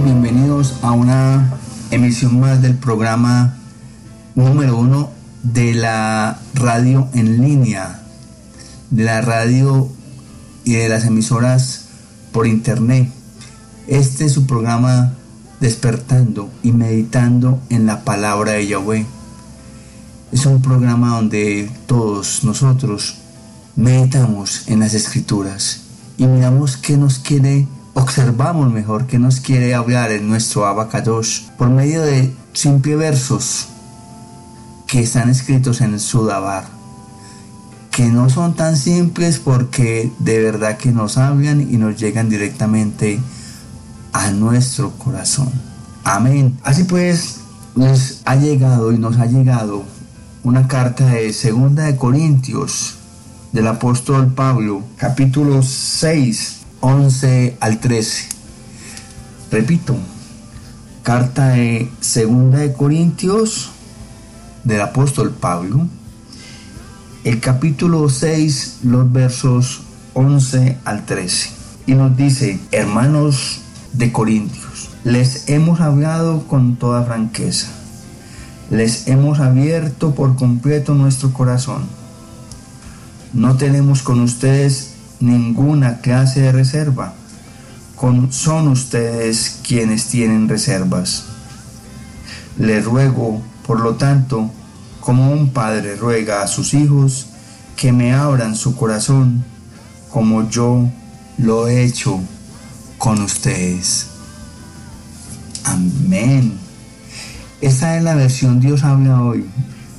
bienvenidos a una emisión más del programa número uno de la radio en línea, de la radio y de las emisoras por internet. Este es su programa Despertando y Meditando en la Palabra de Yahweh. Es un programa donde todos nosotros meditamos en las escrituras y miramos qué nos quiere, observamos mejor qué nos quiere hablar en nuestro Abacadosh por medio de simples versos que están escritos en el Sudabar, que no son tan simples porque de verdad que nos hablan y nos llegan directamente a nuestro corazón. Amén. Así pues, nos ha llegado y nos ha llegado una carta de Segunda de Corintios del apóstol Pablo, capítulo 6, 11 al 13. Repito, carta de Segunda de Corintios del apóstol Pablo, el capítulo 6, los versos 11 al 13. Y nos dice, hermanos de Corintios, les hemos hablado con toda franqueza, les hemos abierto por completo nuestro corazón. No tenemos con ustedes ninguna clase de reserva, son ustedes quienes tienen reservas. Les ruego, por lo tanto, como un padre ruega a sus hijos, que me abran su corazón, como yo lo he hecho con ustedes. Amén. Esta es la versión Dios habla hoy.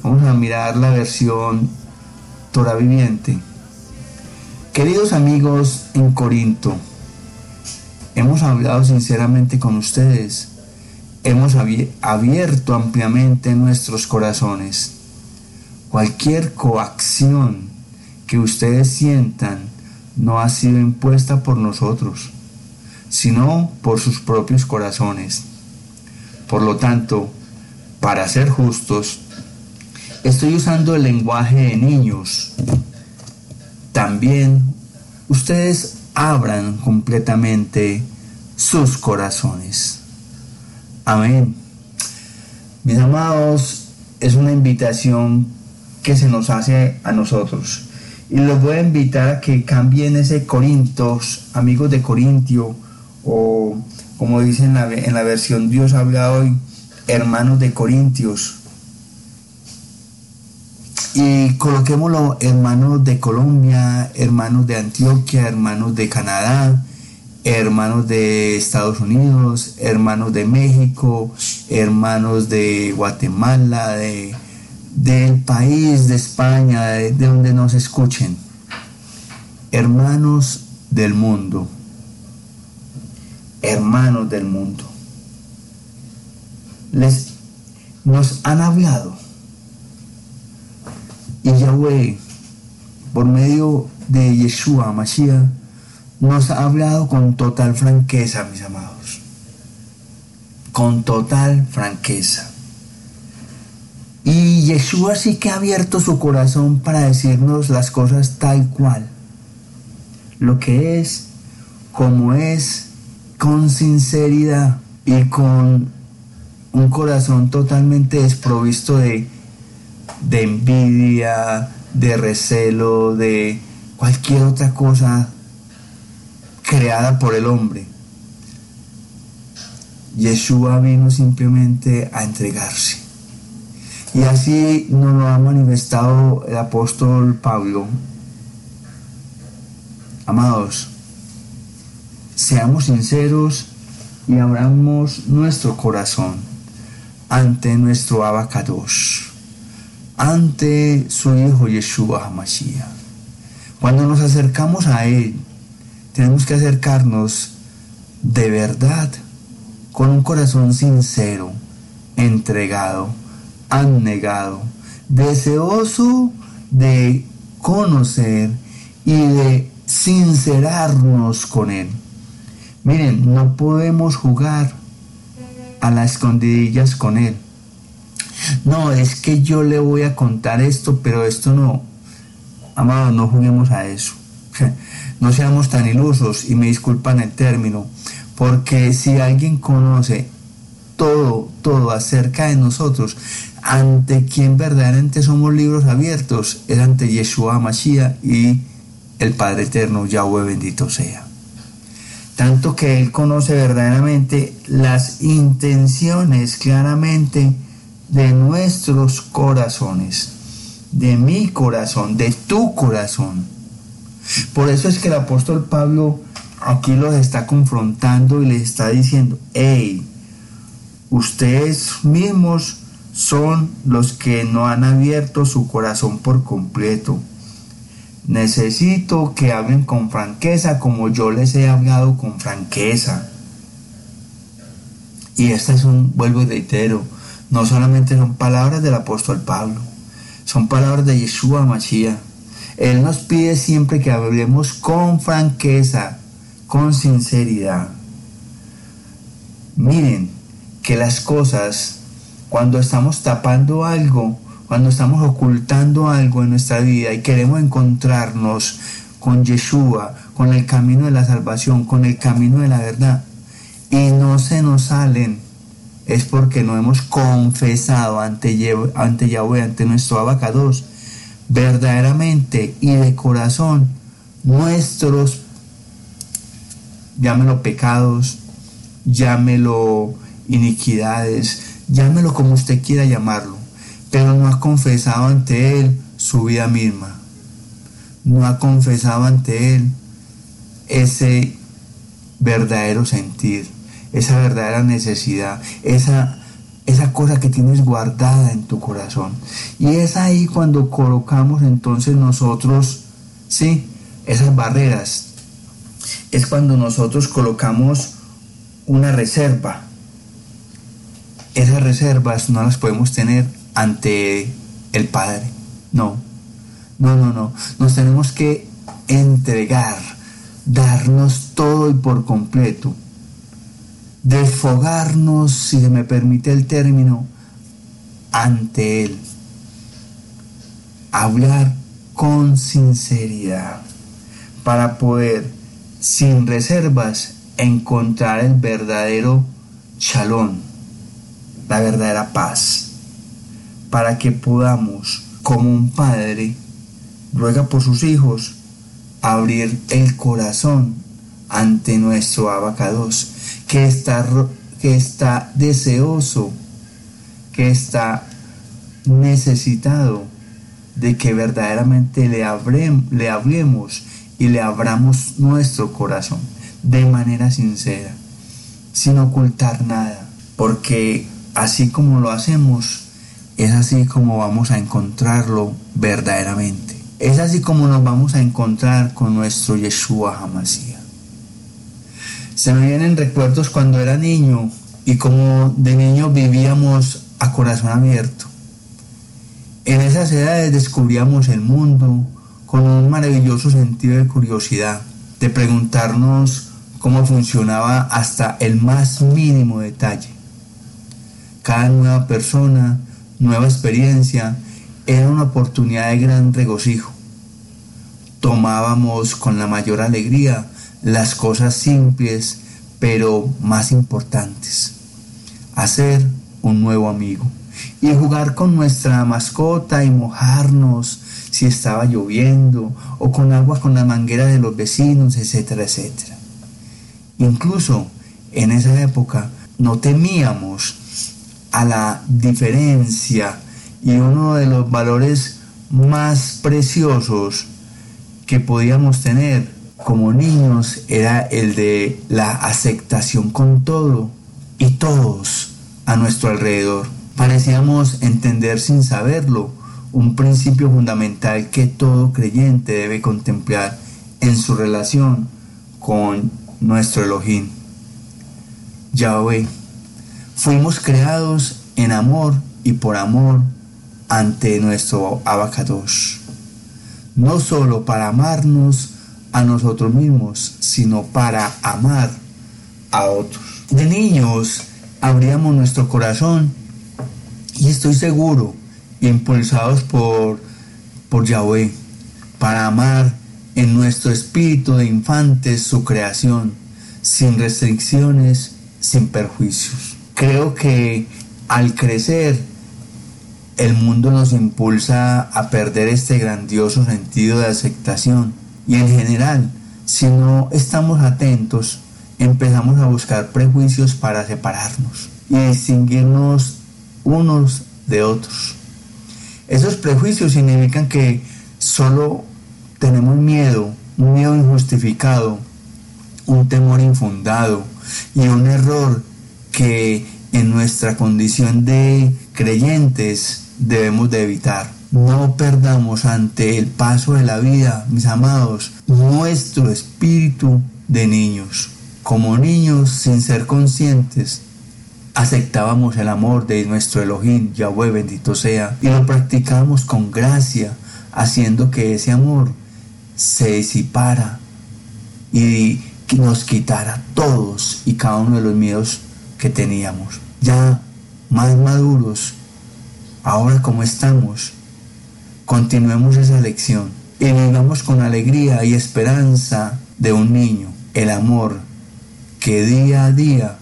Vamos a mirar la versión Torah viviente. Queridos amigos en Corinto, hemos hablado sinceramente con ustedes. Hemos abi- abierto ampliamente nuestros corazones. Cualquier coacción que ustedes sientan no ha sido impuesta por nosotros, sino por sus propios corazones. Por lo tanto, para ser justos, estoy usando el lenguaje de niños. También ustedes abran completamente sus corazones. Amén. Mis amados, es una invitación que se nos hace a nosotros. Y los voy a invitar a que cambien ese Corintios, amigos de Corintio, o como dice en la, en la versión Dios habla hoy, hermanos de Corintios. Y coloquémoslo hermanos de Colombia, hermanos de Antioquia, hermanos de Canadá, hermanos de Estados Unidos, hermanos de México, hermanos de Guatemala, de, del país de España, de, de donde nos escuchen. Hermanos del mundo. Hermanos del mundo. Les nos han hablado. Y Yahweh, por medio de Yeshua Mashiach, nos ha hablado con total franqueza, mis amados. Con total franqueza. Y Yeshua sí que ha abierto su corazón para decirnos las cosas tal cual. Lo que es, como es, con sinceridad y con un corazón totalmente desprovisto de, envidia, de recelo, de cualquier otra cosa creada por el hombre. Yeshua vino simplemente a entregarse. Y así nos lo ha manifestado el apóstol Pablo. Amados, seamos sinceros y abramos nuestro corazón ante nuestro abacados, ante su Hijo Yeshua HaMashiach. Cuando nos acercamos a Él, tenemos que acercarnos de verdad, con un corazón sincero, entregado, abnegado, deseoso de conocer y de sincerarnos con Él. Miren, no podemos jugar a las escondidillas con él. No, es que yo le voy a contar esto, pero esto no. Amados, no juguemos a eso. No seamos tan ilusos y me disculpan el término, porque si alguien conoce todo, todo acerca de nosotros, ante quien verdaderamente somos libros abiertos, es ante Yeshua Mashiach y el Padre Eterno, Yahweh bendito sea. Tanto que Él conoce verdaderamente las intenciones claramente de nuestros corazones, de mi corazón, de tu corazón. Por eso es que el apóstol Pablo aquí los está confrontando y les está diciendo, hey, ustedes mismos son los que no han abierto su corazón por completo. Necesito que hablen con franqueza como yo les he hablado con franqueza. Y estas son, vuelvo y reitero, no solamente son palabras del apóstol Pablo, son palabras de Yeshua Mashiach. Él nos pide siempre que hablemos con franqueza, con sinceridad. Miren que las cosas, cuando estamos tapando algo, cuando estamos ocultando algo en nuestra vida y queremos encontrarnos con Yeshua, con el camino de la salvación, con el camino de la verdad, y no se nos salen es porque no hemos confesado ante, ante Yahweh, ante nuestro abacados, verdaderamente y de corazón nuestros, llámelo pecados, llámelo iniquidades, llámelo como usted quiera llamarlo, pero no ha confesado ante Él su vida misma, no ha confesado ante Él ese verdadero sentir esa verdadera necesidad, esa, esa cosa que tienes guardada en tu corazón. Y es ahí cuando colocamos entonces nosotros, sí, esas barreras. Es cuando nosotros colocamos una reserva. Esas reservas no las podemos tener ante el Padre. No, no, no, no. Nos tenemos que entregar, darnos todo y por completo desfogarnos, si se me permite el término, ante Él. Hablar con sinceridad para poder, sin reservas, encontrar el verdadero chalón, la verdadera paz, para que podamos, como un padre, ruega por sus hijos, abrir el corazón ante nuestro abacados que está, que está deseoso, que está necesitado de que verdaderamente le, le hablemos y le abramos nuestro corazón de manera sincera, sin ocultar nada, porque así como lo hacemos, es así como vamos a encontrarlo verdaderamente. Es así como nos vamos a encontrar con nuestro Yeshua Hamashiach. Se me vienen recuerdos cuando era niño y como de niño vivíamos a corazón abierto. En esas edades descubríamos el mundo con un maravilloso sentido de curiosidad, de preguntarnos cómo funcionaba hasta el más mínimo detalle. Cada nueva persona, nueva experiencia, era una oportunidad de gran regocijo. Tomábamos con la mayor alegría las cosas simples, pero más importantes. Hacer un nuevo amigo y jugar con nuestra mascota y mojarnos si estaba lloviendo o con agua con la manguera de los vecinos, etcétera, etcétera. Incluso en esa época no temíamos a la diferencia y uno de los valores más preciosos que podíamos tener como niños era el de la aceptación con todo y todos a nuestro alrededor. Parecíamos entender sin saberlo un principio fundamental que todo creyente debe contemplar en su relación con nuestro Elohim. Yahweh, fuimos creados en amor y por amor ante nuestro Abacadosh, no solo para amarnos, a nosotros mismos, sino para amar a otros. De niños abríamos nuestro corazón y estoy seguro, impulsados por, por Yahweh, para amar en nuestro espíritu de infantes su creación, sin restricciones, sin perjuicios. Creo que al crecer, el mundo nos impulsa a perder este grandioso sentido de aceptación y en general, si no estamos atentos, empezamos a buscar prejuicios para separarnos y distinguirnos unos de otros. Esos prejuicios significan que solo tenemos miedo, un miedo injustificado, un temor infundado y un error que en nuestra condición de creyentes debemos de evitar. No perdamos ante el paso de la vida, mis amados, nuestro espíritu de niños. Como niños, sin ser conscientes, aceptábamos el amor de nuestro Elohim, Yahweh bendito sea, y lo practicábamos con gracia, haciendo que ese amor se disipara y nos quitara todos y cada uno de los miedos que teníamos. Ya más maduros, ahora como estamos, continuemos esa lección y vivamos con alegría y esperanza de un niño, el amor que día a día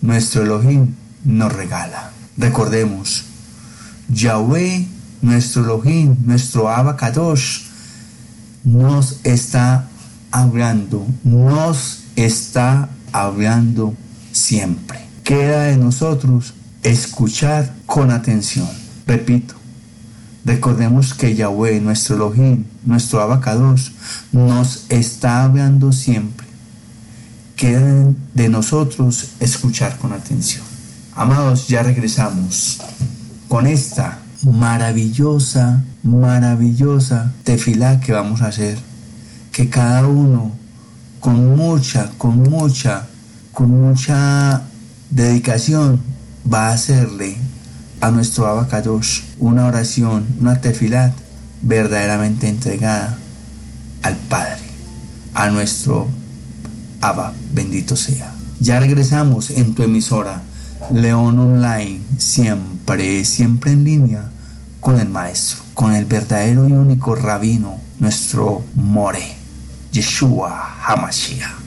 nuestro Elohim nos regala. Recordemos, Yahweh, nuestro Elohim, nuestro Abacadosh, nos está hablando, nos está hablando siempre. Queda de nosotros escuchar con atención. Repito, recordemos que Yahweh, nuestro Elohim, nuestro Abacadosh, nos está hablando siempre queda de nosotros escuchar con atención. Amados, ya regresamos con esta maravillosa, maravillosa tefilá que vamos a hacer. Que cada uno con mucha, con mucha, con mucha dedicación va a hacerle a nuestro abacadosh una oración, una tefilá verdaderamente entregada al Padre, a nuestro Abba, bendito sea. Ya regresamos en tu emisora, León Online, siempre, siempre en línea con el Maestro, con el verdadero y único rabino, nuestro More, Yeshua Hamashiach.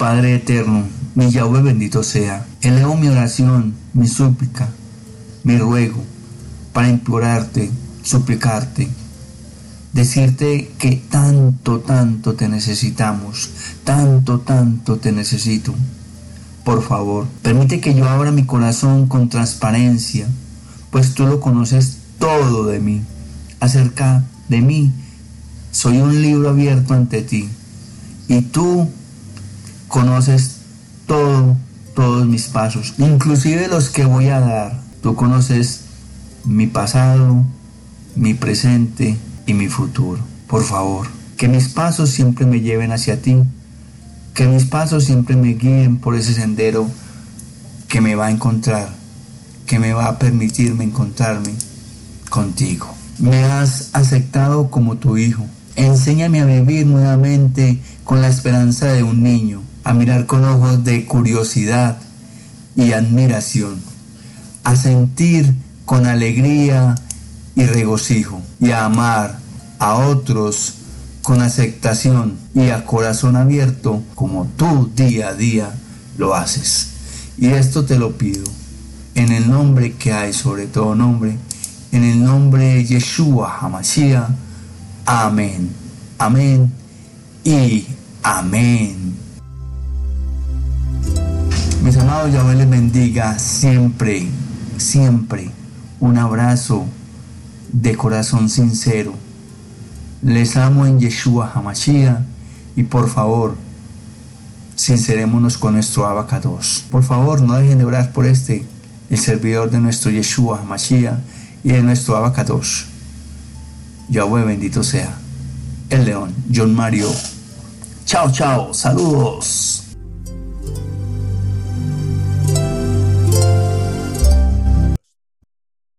Padre eterno, mi Yahweh bendito sea, elevo mi oración, mi súplica, mi ruego, para implorarte, suplicarte, decirte que tanto, tanto te necesitamos, tanto, tanto te necesito. Por favor, permite que yo abra mi corazón con transparencia, pues tú lo conoces todo de mí. Acerca de mí, soy un libro abierto ante ti y tú conoces todo, todos mis pasos, inclusive los que voy a dar. Tú conoces mi pasado, mi presente y mi futuro. Por favor, que mis pasos siempre me lleven hacia ti, que mis pasos siempre me guíen por ese sendero que me va a encontrar, que me va a permitirme encontrarme contigo. Me has aceptado como tu hijo. Enséñame a vivir nuevamente con la esperanza de un niño, a mirar con ojos de curiosidad y admiración, a sentir con alegría y regocijo, y a amar a otros con aceptación y a corazón abierto como tú día a día lo haces. Y esto te lo pido en el nombre que hay sobre todo nombre, en el nombre de Yeshua Hamashiach. Amén. Amén. Y Amén. Mis amados, Yahweh les bendiga siempre, siempre. Un abrazo de corazón sincero. Les amo en Yeshua Hamashiach y por favor, sincerémonos con nuestro abacados. Por favor, no dejen de orar por este, el servidor de nuestro Yeshua Hamashiach y de nuestro abacados. Yahweh bendito sea. El león, John Mario Chao, chao, saludos.